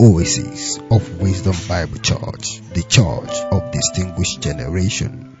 oasis of Wisdom Bible Church, the church of distinguished generation.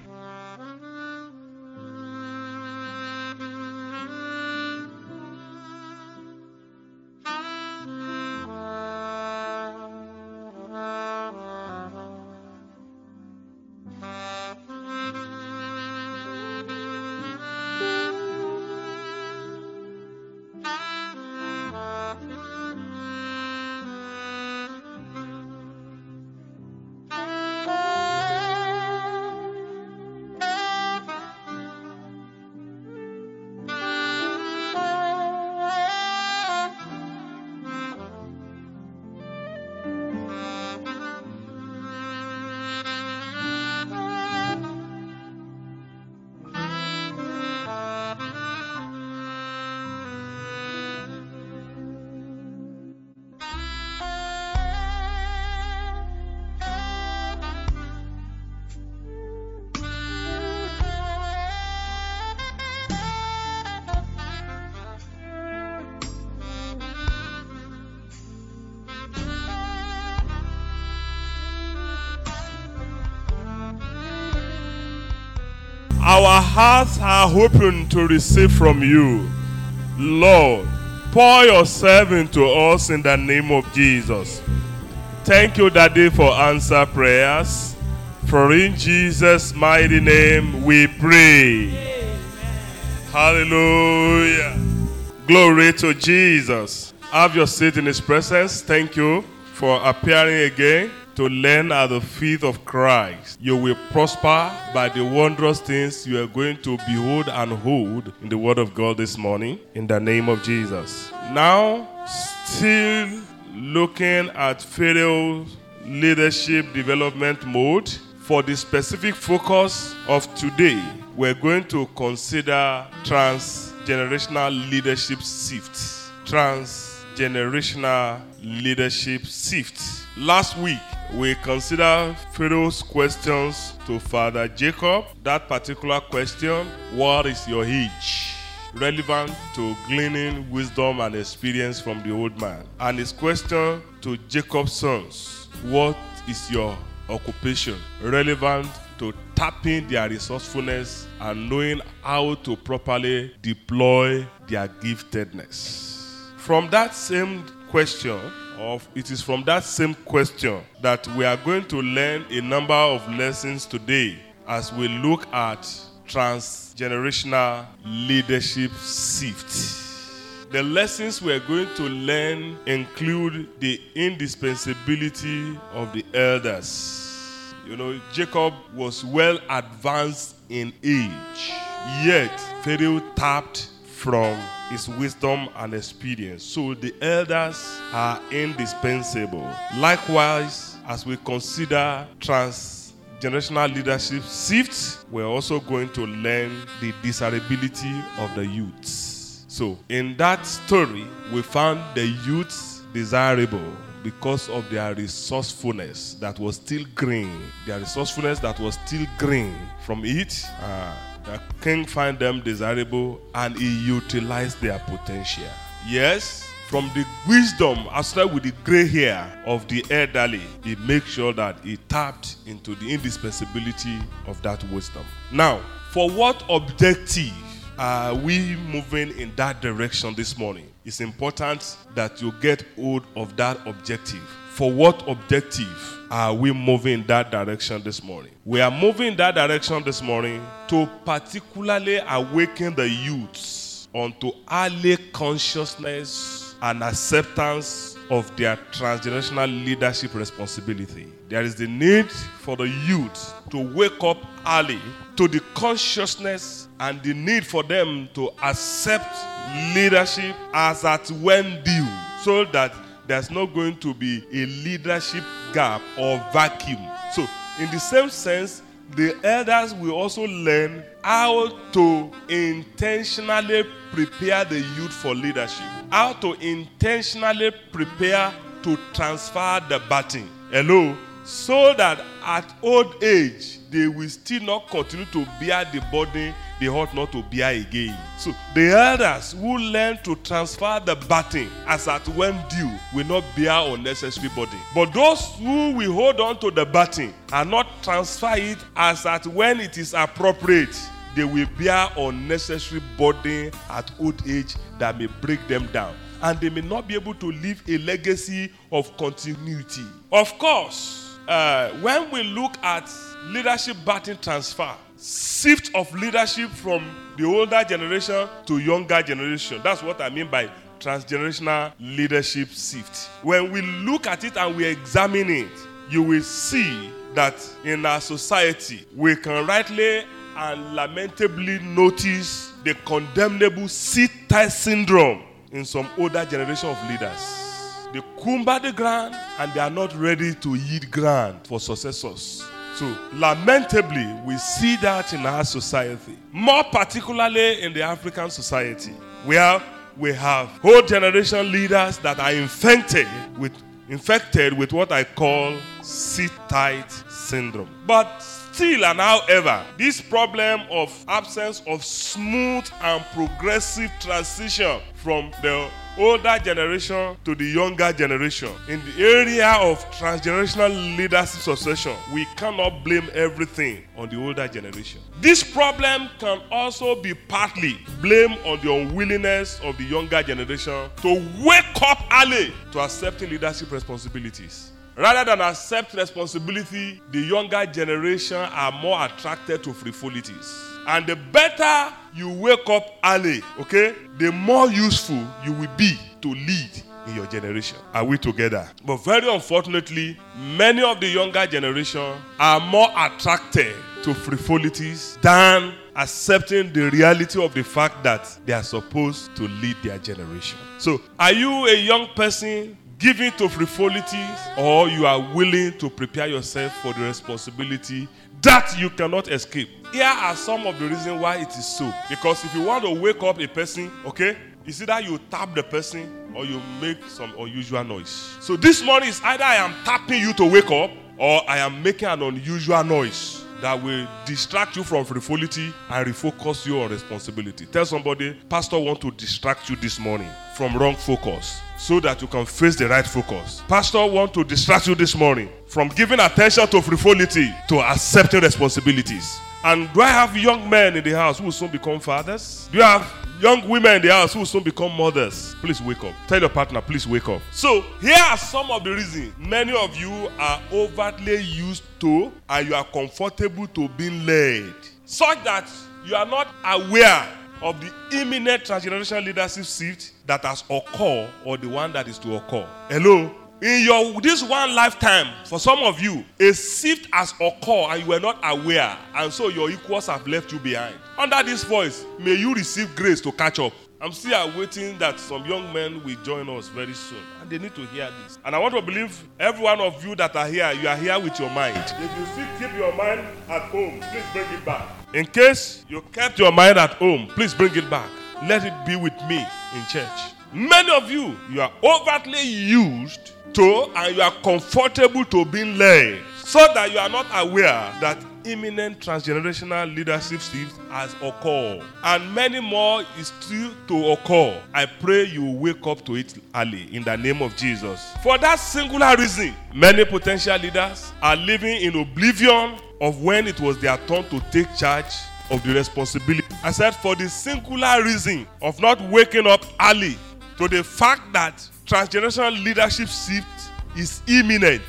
Our hearts are open to receive from you. Lord, pour yourself into us in the name of Jesus. Thank you, Daddy, for answer prayers. For in Jesus' mighty name we pray. Hallelujah. Glory to Jesus. Have your seat in His presence. Thank you for appearing again to learn at the feet of Christ. You will prosper by the wondrous things you are going to behold and hold in the Word of God this morning in the name of Jesus. Now, still looking at Pharaoh's leadership development mode, for the specific focus of today, we're going to consider transgenerational leadership shifts. Transgenerational leadership shifts. Last week, we consider Pharaoh's questions to Father Jacob. That particular question, what is your age? Relevant to gleaning wisdom and experience from the old man. And his question to Jacob's sons, what is your occupation? Relevant to tapping their resourcefulness and knowing how to properly deploy their giftedness. From that same question, of it is from that same question that we are going to learn a number of lessons today as we look at transgenerational leadership shift. The lessons we are going to learn include the indispensability of the elders. You know, Jacob was well advanced in age, yet Pharaoh tapped from his wisdom and experience. So the elders are indispensable. Likewise, as we consider transgenerational leadership shifts, we're also going to learn the desirability of the youths. So in that story, we found the youths desirable because of their resourcefulness that was still green. Their resourcefulness that was still green from it. Uh, king find them desirable and he utilized their potential. Yes, from the wisdom, well with the gray hair of the elderly, he makes sure that he tapped into the indispensability of that wisdom. Now, for what objective are we moving in that direction this morning? It's important that you get hold of that objective. For what objective are we moving in that direction this morning? We are moving in that direction this morning to particularly awaken the youths onto early consciousness and acceptance of their transgenerational leadership responsibility. There is the need for the youth to wake up early to the consciousness and the need for them to accept leadership as at when due so that there's not going to be a leadership gap or vacuum. So, in the same sense, the elders will also learn how to intentionally prepare the youth for leadership, how to intentionally prepare to transfer the baton. Hello? So that at old age, they will still not continue to bear the burden they ought not to bear again. So the elders who learn to transfer the baton as at when due will not bear unnecessary burden. But those who will hold on to the baton and not transfer it as at when it is appropriate, they will bear unnecessary burden at old age that may break them down. And they may not be able to leave a legacy of continuity. Of course, uh, when we look at leadership baton transfer, shift of leadership from the older generation to younger generation. That's what I mean by transgenerational leadership shift. When we look at it and we examine it, you will see that in our society we can rightly and lamentably notice the condemnable seat tight syndrome in some older generation of leaders. They cumber the ground and they are not ready to yield ground for successors. So, lamentably, we see that in our society, more particularly in the African society, where we have whole generation leaders that are infected with infected with what I call seat tight syndrome. But still and however, this problem of absence of smooth and progressive transition from the older generation to the younger generation. In the area of transgenerational leadership succession we cannot blame everything on the older generation. This problem can also be partly blamed on the unwillingness of the younger generation to wake up early to accepting leadership responsibilities Rather than accept responsibility, the younger generation are more attracted to frivolities. And the better you wake up early, okay, the more useful you will be to lead in your generation. Are we together? But very unfortunately, many of the younger generation are more attracted to frivolities than accepting the reality of the fact that they are supposed to lead their generation. So, are you a young person giving to frivolities or you are willing to prepare yourself for the responsibility that you cannot escape. Here are some of the reasons why it is so. Because if you want to wake up a person, okay, it's either you tap the person or you make some unusual noise. So this morning is either I am tapping you to wake up or I am making an unusual noise that will distract you from frivolity and refocus you on responsibility. Tell somebody, Pastor want to distract you this morning from wrong focus so that you can face the right focus. Pastor want to distract you this morning from giving attention to frivolity to accepting responsibilities. And do I have young men in the house who will soon become fathers? Do you have young women in the house who will soon become mothers? Please wake up. Tell your partner, please wake up. So, here are some of the reasons many of you are overtly used to and you are comfortable to being led, such that you are not aware of the imminent transgenerational leadership shift that has occurred or the one that is to occur. Hello? in your this one lifetime for some of you a shift has occurred and you were not aware and so your equals have left you behind under this voice may you receive grace to catch up i'm still awaiting that some young men will join us very soon. And they need to hear this. And i want to believe every one of you that are here you are here with your mind. If you still keep your mind at home please bring it back. In case you kept your mind at home please bring it back. Let it be with me in church. Many of you you are overtly used to and you are comfortable to being led so that you are not aware that imminent transgenerational leadership shift has occurred and many more is still to occur. I pray you wake up to it early in the name of jesus. For that singular reason many potential leaders are living in oblivion of when it was their turn to take charge of the responsibility. I said for the singular reason of not waking up early to the fact that transgenerational leadership shift is imminent.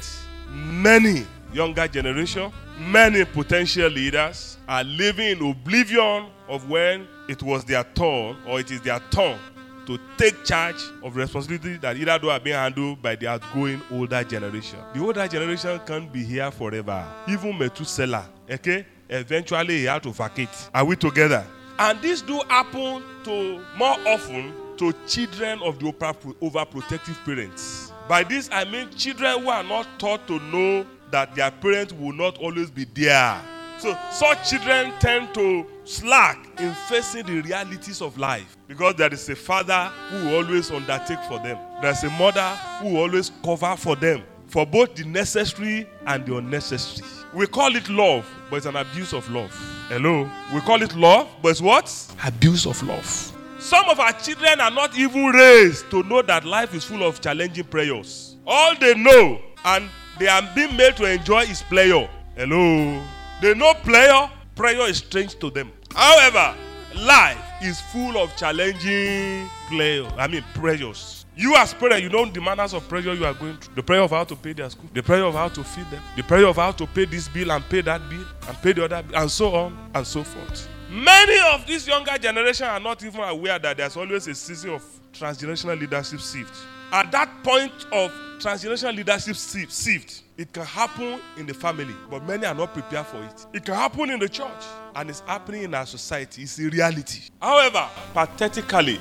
Many younger generation, many potential leaders are living in oblivion of when it was their turn or it is their turn to take charge of responsibility that either do are being handled by the outgoing older generation. The older generation can't be here forever. Even Methuselah, okay, eventually he had to vacate. Are we together? And this do happen to more often to children of the overprotective parents. By this, I mean children who are not taught to know that their parents will not always be there. So, such children tend to slack in facing the realities of life because there is a father who always undertake for them, there's a mother who always cover for them for both the necessary and the unnecessary. We call it love, but it's an abuse of love. Hello? We call it love, but it's what? Abuse of love. Some of our children are not even raised to know that life is full of challenging prayers. All they know and they are being made to enjoy is prayer. Hello? They know prayer, prayer is strange to them. However, life is full of challenging prayer. I mean, prayers. You as parent, you know the manners of pressure you are going through. The prayer of how to pay their school, the prayer of how to feed them, the prayer of how to pay this bill and pay that bill and pay the other bill, and so on and so forth. Many of this younger generation are not even aware that there's always a season of transgenerational leadership shift. At that point of transgenerational leadership shift, it can happen in the family, but many are not prepared for it. It can happen in the church, and it's happening in our society. It's a reality. However, pathetically,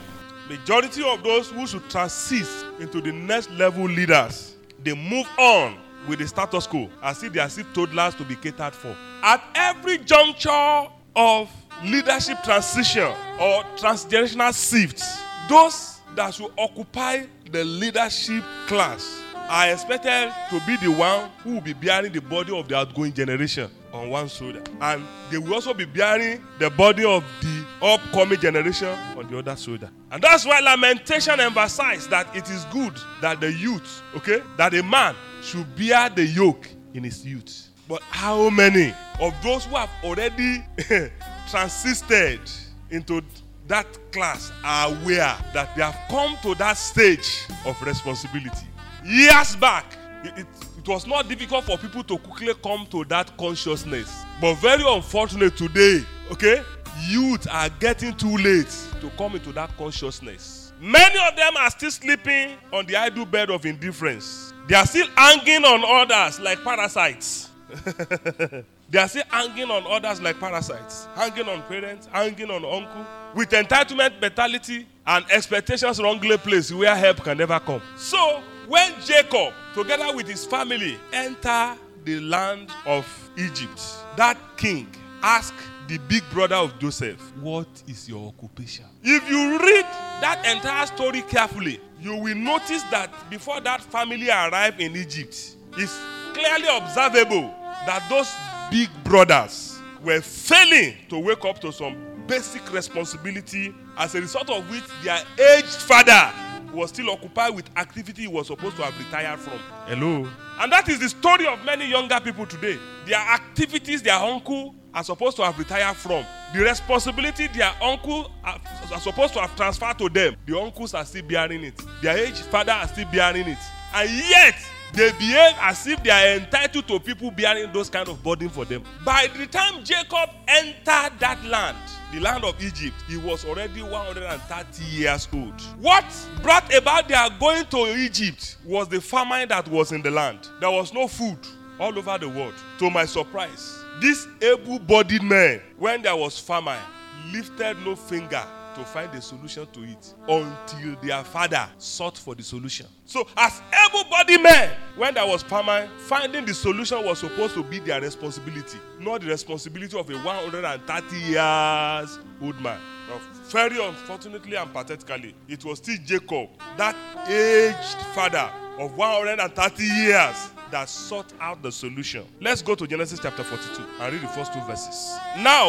majority of those who should transit into the next level leaders, they move on with the status quo as if they are still toddlers to be catered for. At every juncture of leadership transition or transgenerational shift, those that should occupy the leadership class are expected to be the one who will be bearing the body of the outgoing generation on one shoulder. And they will also be bearing the body of the upcoming generation on the other shoulder. And that's why lamentation emphasizes that it is good that the youth, okay, that a man should bear the yoke in his youth. But how many of those who have already transisted into that class are aware that they have come to that stage of responsibility? Years back, it, it, it, was not difficult for people to quickly come to that consciousness. But very unfortunate today, okay, youth are getting too late to come into that consciousness. Many of them are still sleeping on the idle bed of indifference. They are still hanging on others like parasites. they are still hanging on others like parasites, hanging on parents, hanging on uncle, with entitlement mentality and expectations wrongly placed where help can never come. So when Jacob, together with his family, enter the land of Egypt, that king asked the big brother of Joseph, What is your occupation? If you read that entire story carefully, you will notice that before that family arrived in Egypt, it's clearly observable that those big brothers were failing to wake up to some basic responsibility as a result of which their aged father was still occupied with activity he was supposed to have retired from. Hello. And that is the story of many younger people today. Their activities their uncle are supposed to have retired from. The responsibility their uncle are, are supposed to have transferred to them, the uncles are still bearing it. Their aged father are still bearing it. And yet, they behave as if they are entitled to people bearing those kind of burden for them. By the time Jacob entered that land, the land of Egypt, he was already 130 years old. What brought about their going to Egypt was the famine that was in the land. There was no food all over the world. To my surprise, this able bodied man, when there was famine, lifted no finger to find a solution to it until their father sought for the solution. So, as able bodied men, when there was famine, finding the solution was supposed to be their responsibility, not the responsibility of a 130 years old man. Now, very unfortunately and pathetically, it was still Jacob, that aged father of 130 years, that sought out the solution. Let's go to Genesis chapter 42 and read the first two verses. Now,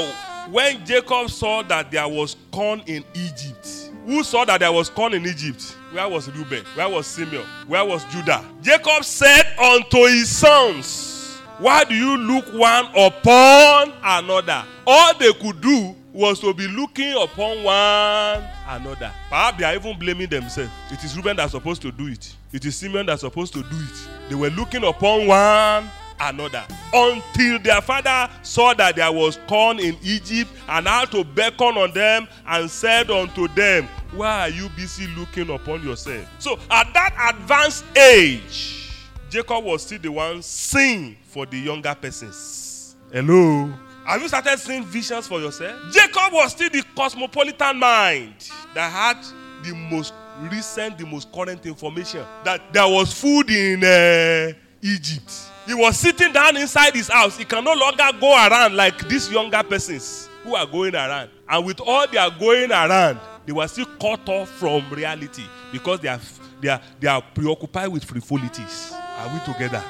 when Jacob saw that there was corn in Egypt, who saw that there was corn in Egypt? Where was Reuben? Where was Simeon? Where was Judah? Jacob said unto his sons, Why do you look one upon another? All they could do was to be looking upon one another. Perhaps they are even blaming themselves. It is Reuben that's supposed to do it. It is Simeon that's supposed to do it. They were looking upon one another until their father saw that there was corn in Egypt and had to beckon on them and said unto them, Why are you busy looking upon yourself? So at that advanced age, Jacob was still the one seeing for the younger persons. Hello. Have you started seeing visions for yourself? Jacob was still the cosmopolitan mind that had the most recent, the most current information that there was food in uh, Egypt. He was sitting down inside his house. He can no longer go around like these younger persons who are going around. And with all they are going around, they were still cut off from reality because they are, they are, they are preoccupied with frivolities. Are we together?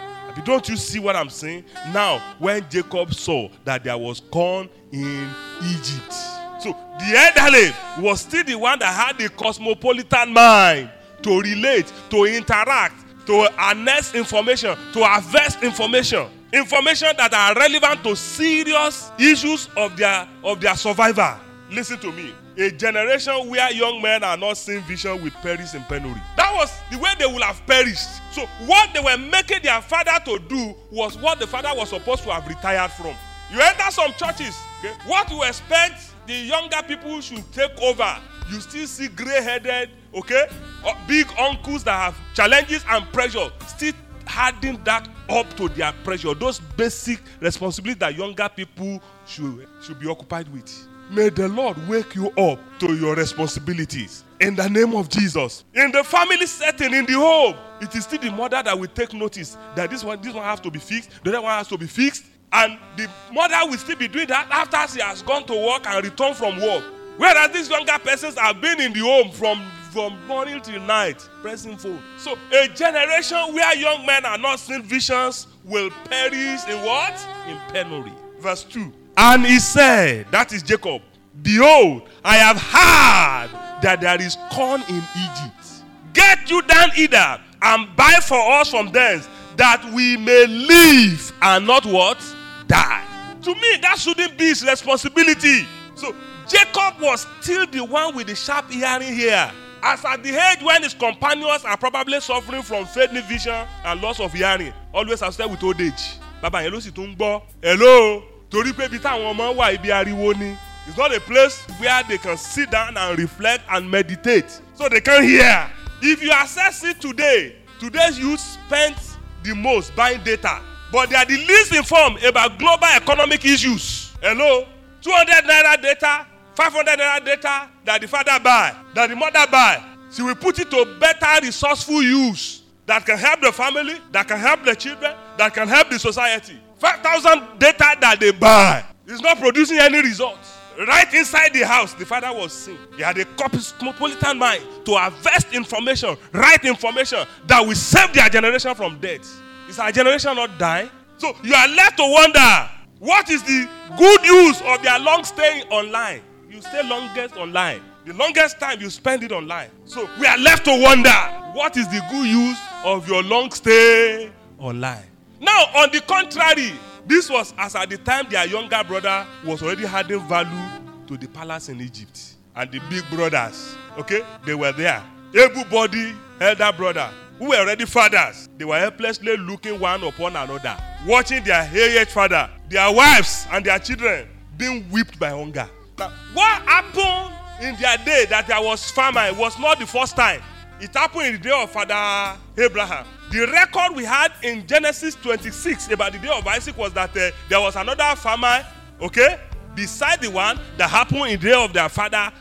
Don't you see what I'm saying? Now, when Jacob saw that there was corn in Egypt, so the elderly was still the one that had the cosmopolitan mind to relate, to interact, to harness information, to harvest information, information that are relevant to serious issues of their of their survival. Listen to me. A generation where young men are not seeing vision will perish in penury. That was the way they would have perished. So what they were making their father to do was what the father was supposed to have retired from. You enter some churches, okay? What you expect the younger people should take over, you still see gray-headed, okay, uh, Uh, big uncles that have challenges and pressure, still adding that up to their pressure. Those basic responsibilities that younger people should should be occupied with. May the Lord wake you up to your responsibilities in the name of Jesus. In the family setting, in the home, it is still the mother that will take notice that this one, this one has to be fixed, the other one has to be fixed, and the mother will still be doing that after she has gone to work and returned from work. Whereas these younger persons have been in the home from, from morning till night, pressing phone. So a generation where young men are not seeing visions will perish in what? In penury. Verse 2. And he said, that is Jacob, Behold, I have heard that there is corn in Egypt. Get you down hither and buy for us from thence, that we may live and not what? Die. To me, that shouldn't be his responsibility. So Jacob was still the one with the sharp hearing here. As at the age when his companions are probably suffering from fading vision and loss of hearing, always as with old age. Bàbá yẹn ló sì tún gbọ́. Hello. torí pé ibi táwọn ọmọ wà ibi ariwo ni it's not a place where they can sit down and reflect and meditate so they can hear if you access it today today's youth spend the most buying data but they are the least informed about global economic issues hello two hundred naira data five hundred naira data that the father buy that the mother buy she will put it to better resourceful use that can help the family that can help the children that can help the society 5,000 data that they buy is not producing any results. Right inside the house, the father was seeing. He had a cosmopolitan mind to harvest information, right information that will save their generation from death. Is our generation not dying? So you are left to wonder what is the good use of their long stay online? You stay longest online. The longest time you spend it online. So we are left to wonder what is the good use of your long stay online? Now, on the contrary, this was as at the time their younger brother was already adding value to the palace in Egypt. And the big brothers, okay, they were there. Able body, elder brother, who were already fathers, they were helplessly looking one upon another, watching their aged father, their wives, and their children being whipped by hunger. Now, what happened in their day that there was famine was not the first time. It happened in the day of Father Abraham. The record we had in Genesis 26 about the day of Isaac was that uh, there was another farmer, okay, beside the one that happened in the day of their father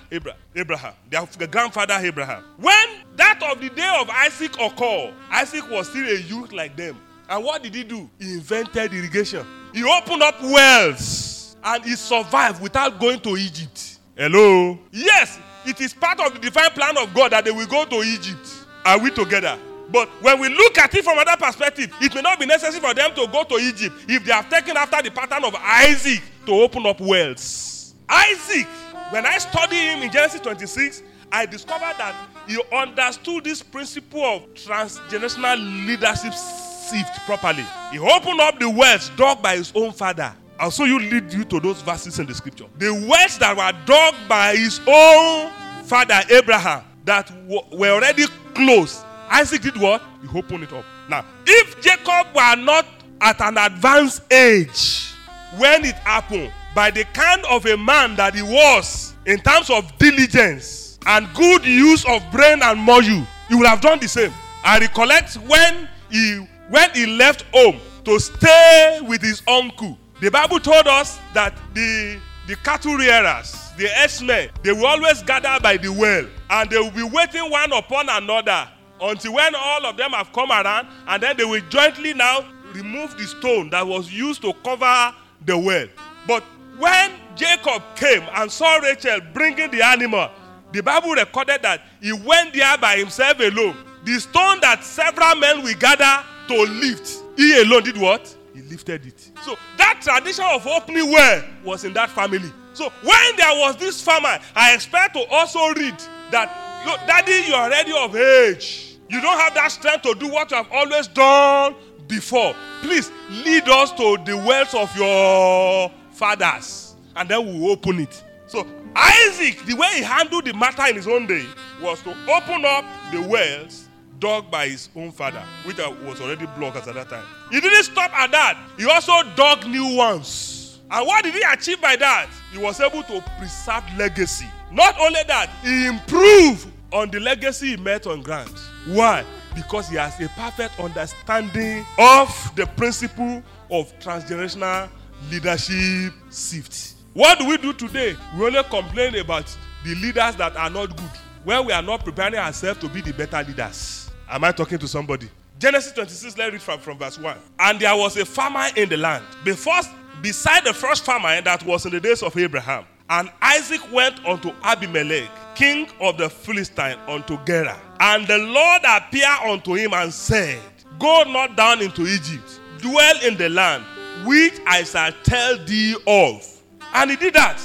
Abraham, their grandfather Abraham. When that of the day of Isaac occurred, Isaac was still a youth like them. And what did he do? He invented irrigation. He opened up wells and he survived without going to Egypt. Hello? Yes, it is part of the divine plan of God that they will go to Egypt. Are we together? But when we look at it from another perspective, it may not be necessary for them to go to Egypt if they have taken after the pattern of Isaac to open up wells. Isaac, when I study him in Genesis 26, I discovered that he understood this principle of transgenerational leadership shift properly. He opened up the wells dug by his own father. Show you lead you to those verses in the scripture. The wells that were dug by his own father Abraham that were already closed Isaac did what? He opened it up. Now, if Jacob were not at an advanced age when it happened, by the kind of a man that he was in terms of diligence and good use of brain and muscle, he would have done the same. I recollect when he when he left home to stay with his uncle. The Bible told us that the the cattle rearers, the herdsmen, they will always gather by the well and they will be waiting one upon another until when all of them have come around and then they will jointly now remove the stone that was used to cover the well. But when Jacob came and saw Rachel bringing the animal, the Bible recorded that he went there by himself alone. The stone that several men will gather to lift, he alone did what? He lifted it. So that tradition of opening well was in that family. So when there was this farmer, I expect to also read that, "Look, Daddy, you are already of age. You don't have that strength to do what you have always done before. Please lead us to the wells of your fathers, and then we will open it. So Isaac, the way he handled the matter in his own day, was to open up the wells dug by his own father, which was already blocked at that time. He didn't stop at that. He also dug new ones. And what did he achieve by that? He was able to preserve legacy. Not only that, he improved on the legacy he met on ground. Why? Because he has a perfect understanding of the principle of transgenerational leadership shift. What do we do today? We only complain about the leaders that are not good, when we are not preparing ourselves to be the better leaders. Am I talking to somebody? Genesis 26, let's read from, from verse 1. And there was a farmer in the land. Before, beside the first farmer that was in the days of Abraham. And Isaac went unto Abimelech, king of the Philistine, unto Gerar. And the Lord appeared unto him and said, Go not down into Egypt, dwell in the land which I shall tell thee of. And he did that.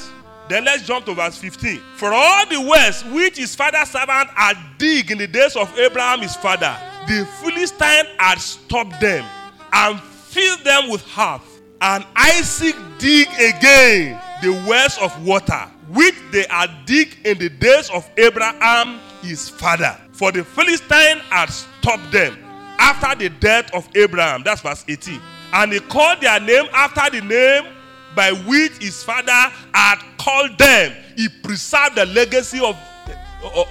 Then let's jump to verse 15. For all the wells which his father's servant had dig in the days of Abraham his father, the Philistine had stopped them and filled them with half. And Isaac dig again the wells of water which they had dig in the days of Abraham his father. For the Philistine had stopped them after the death of Abraham. That's verse 18. And he called their name after the name by which his father had called them. He preserved the legacy of,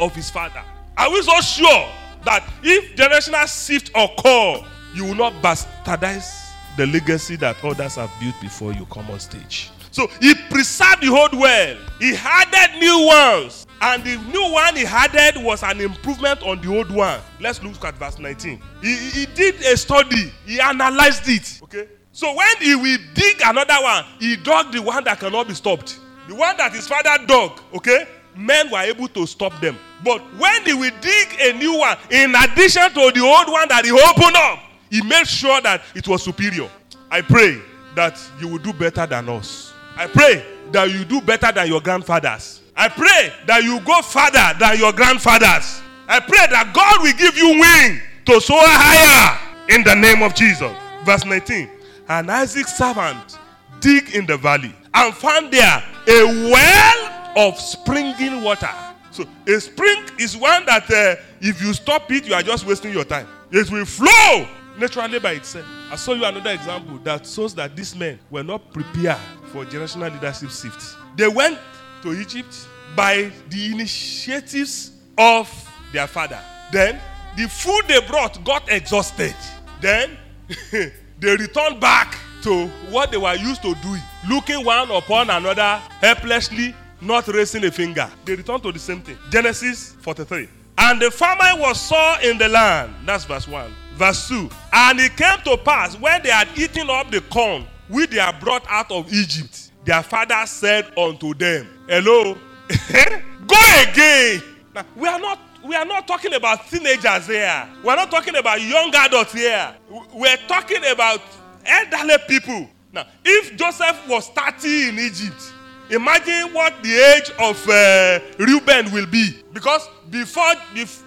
of his father. Are we so sure that if generational shift occur, you will not bastardize the legacy that others have built before you come on stage? So he preserved the old well. He added new ones. And the new one he added was an improvement on the old one. Let's look at verse 19. He, he did a study, he analyzed it. Okay. So when he will dig another one, he dug the one that cannot be stopped. The one that his father dug, okay, men were able to stop them. But when he will dig a new one, in addition to the old one that he opened up, he made sure that it was superior. I pray that you will do better than us. I pray that you do better than your grandfathers. I pray that you go further than your grandfathers. I pray that God will give you wing to soar higher in the name of Jesus. Verse 19. And Isaac's servant dig in the valley and found there a well of springing water. So a spring is one that uh, if you stop it, you are just wasting your time. It will flow naturally by itself. I saw you another example that shows that these men were not prepared for generational leadership shift. They went to Egypt by the initiatives of their father. Then the food they brought got exhausted. Then they returned back to what they were used to doing, looking one upon another helplessly, not raising a finger. They returned to the same thing. Genesis 43. And the farmer was sore in the land. That's verse 1. Verse 2. And it came to pass when they had eaten up the corn which they had brought out of Egypt, their father said unto them, Hello, go again. Now, we are not we are not talking about teenagers here. We are not talking about young adults here. We are talking about elderly people. Now, if Joseph was 30 in Egypt, imagine what the age of uh, Reuben will be. Because before,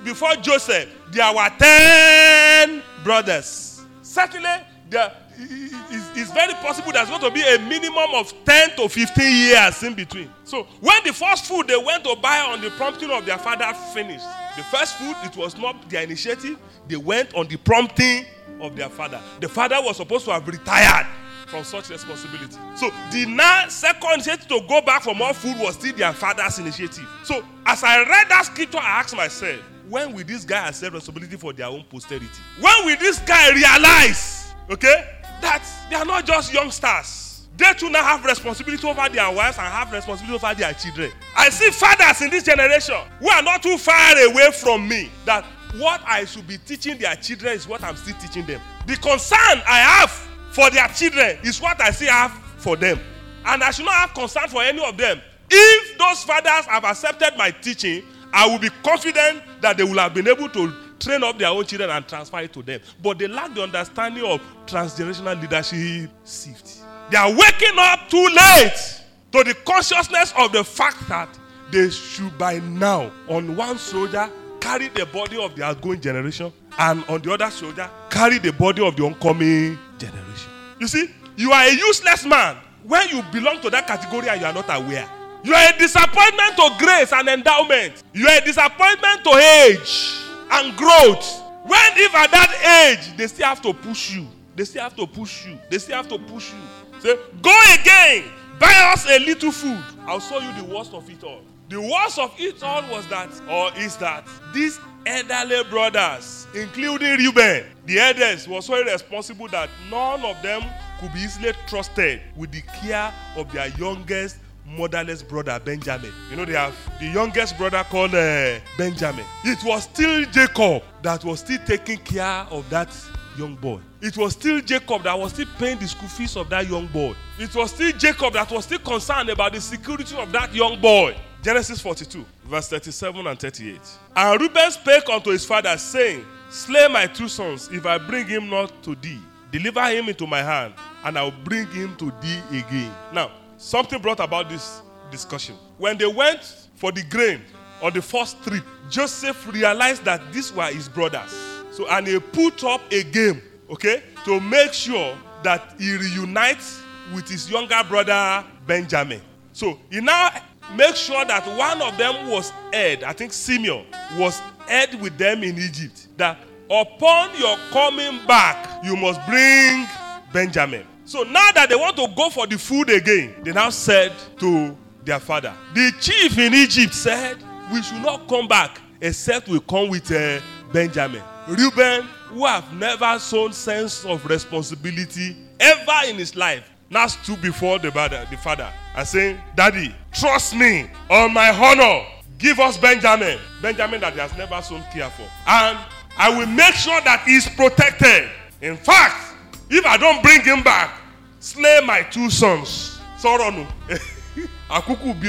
before Joseph, there were 10 brothers. Certainly, there, it's very possible there's going to be a minimum of 10 to 15 years in between. So, when the first food they went to buy on the prompting of their father finished, the first food, it was not their initiative, they went on the prompting of their father. The father was supposed to have retired from such responsibility. So the now second initiative to go back for more food was still their father's initiative. So as I read that scripture, I asked myself, when will this guy accept responsibility for their own posterity? When will this guy realize, okay, that they are not just youngsters? They too now have responsibility over their wives and have responsibility over their children. I see fathers in this generation who are not too far away from me that what I should be teaching their children is what I'm still teaching them. The concern I have for their children is what I still have for them. And I should not have concern for any of them. If those fathers have accepted my teaching, I will be confident that they will have been able to train up their own children and transfer it to them. But they lack the understanding of transgenerational leadership shift. They are waking up too late to the consciousness of the fact that they should by now, on one soldier, carry the body of the outgoing generation, and on the other soldier, carry the body of the oncoming generation. You see, you are a useless man when you belong to that category and you are not aware. You are a disappointment to grace and endowment. You are a disappointment to age and growth. When, if at that age, they still have to push you, they still have to push you, they still have to push you. Say, go again, buy us a little food. I'll show you the worst of it all. The worst of it all was that, or is that, these elderly brothers, including Reuben, the eldest, was so irresponsible that none of them could be easily trusted with the care of their youngest motherless brother Benjamin. You know, they have the youngest brother called uh, Benjamin. It was still Jacob that was still taking care of that young boy. It was still Jacob that was still paying the school fees of that young boy. It was still Jacob that was still concerned about the security of that young boy. Genesis 42, verse 37 and 38. And Reuben spake unto his father, saying, Slay my two sons, if I bring him not to thee. Deliver him into my hand, and I will bring him to thee again. Now, something brought about this discussion. When they went for the grain on the first trip, Joseph realized that these were his brothers. So, and he put up a game, okay, to make sure that he reunites with his younger brother Benjamin. So, he now makes sure that one of them was head, I think Simeon, was head with them in Egypt. That upon your coming back, you must bring Benjamin. So now that they want to go for the food again, they now said to their father, the chief in Egypt said, We should not come back except we come with uh, Benjamin. Reuben, who have never shown sense of responsibility ever in his life, now stood before the father, the father and saying, Daddy, trust me on my honor. Give us Benjamin. Benjamin that he has never shown care for. And I will make sure that he's protected. In fact, if I don't bring him back, slay my two sons. Sọ̀rọ̀ nù. Àkúkù bí.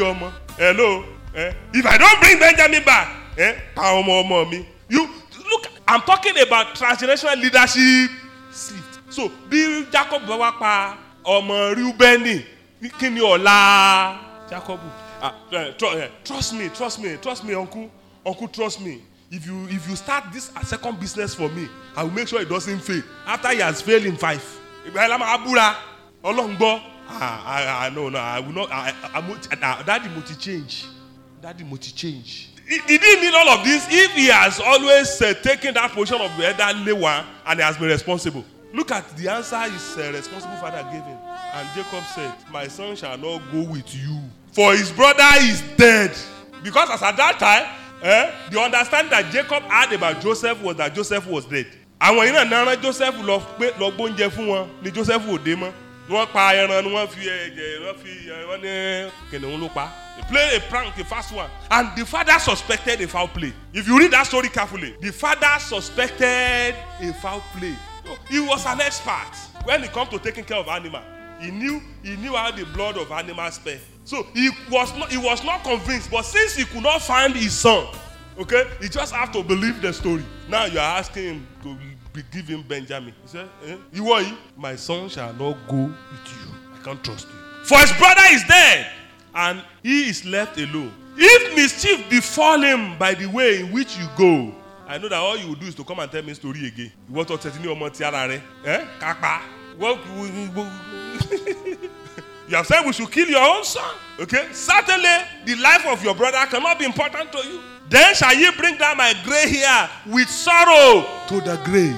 Hello. Eh? If I don't bring Benjamin back, eh? pa ọmọ mi. You I'm talking about transgenerational leadership shift. So bí Jacob bá wá pa ọmọ Rúbẹ́nì, kí ni ọ̀la Jacob? Ah, eh, tr eh, trust me, trust me, trust me, uncle, uncle, trust me. If you if you start this second business for me, I will make sure it doesn't fail. After he has failed in five, ìgbà yẹn la máa búra ọlọ́run gbọ́. Ah, ah, ah, no, no, I will not. I, I, I, I, daddy mo ti change. Daddy mo ti change. He, he need all of this if he has always uh, taken that position of elderly one and he has been responsible. Look at the answer his uh, responsible father gave him. And Jacob said, My son shall not go with you, for his brother is dead. Because as at that time, eh, the understanding that Jacob had about Joseph was that Joseph was dead. Àwọn yìí náà rán Joseph lọ gbóúnjẹ fún wọn ni Joseph ò dé mọ́. Wọ́n pa ẹran ni wọ́n fi ẹ̀jẹ̀ wọ́n fi wọ́n ní kìnìún ló pa. They play a prank the first one and the father suspected a foul play. If you read that story carefully, the father suspected a foul play. So, he was an expert when it come to taking care of animal. He knew he knew how the blood of animals spell. So he was not he was not convinced, but since he could not find his son, okay, he just have to believe the story. Now you are asking him to give him Benjamin. He said, eh? You are my son shall not go with you. I can't trust you. For his brother is dead, and he is left alone. If mischief befall him by the way in which you go, I know that all you will do is to come and tell me story again. Ìwọ́n tó tẹ̀sí ní ọmọ ti ara rẹ̀ ẹ́ kápá. You have said we should kill your own son. Okay? Certainly, the life of your brother cannot be important to you. Then shall ye bring down my gray hair with sorrow to the grave.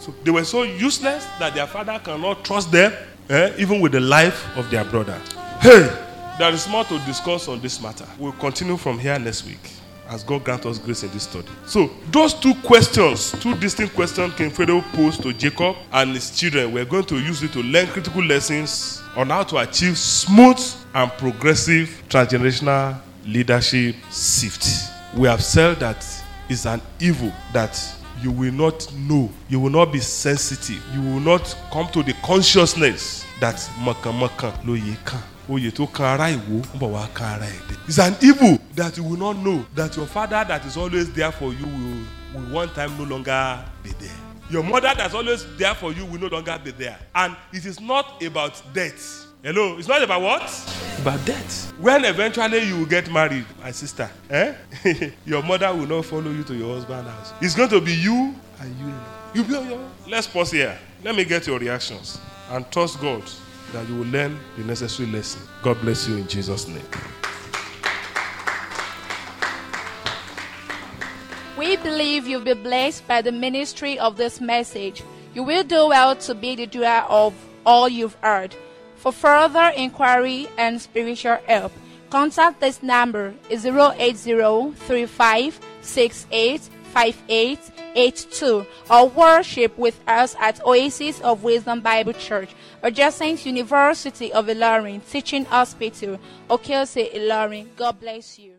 So they were so useless that their father cannot trust them, eh, even with the life of their brother. Hey, there is more to discuss on this matter. We'll continue from here next week as God grant us grace in this study. So, those two questions, two distinct questions King Pharaoh posed to Jacob and his children, we're going to use it to learn critical lessons on how to achieve smooth and progressive transgenerational leadership shift. We have said that it's an evil that you will not know. You will not be sensitive. You will not come to the consciousness that mọ̀kànmọ̀kàn lóye kan. Oyè tó kan ara ìwó ń bọ̀ wá kan ara ẹ̀dẹ̀. It's an evil that you will not know that your father that is always there for you will, will one time no longer be there. Your mother that's always there for you will no longer be there. And it is not about death. Hello, it's not about what? About death. When eventually you will get married, my sister, eh? your mother will not follow you to your husband's house. It's going to be you and you. You be on your own. Let's pause here. Let me get your reactions and trust God that you will learn the necessary lesson. God bless you in Jesus' name. Believe you'll be blessed by the ministry of this message. You will do well to be the doer of all you've heard. For further inquiry and spiritual help, contact this number 08035685882 or worship with us at Oasis of Wisdom Bible Church, adjacent University of Ilorin Teaching Hospital, Oke-Ose, Ilorin. God bless you.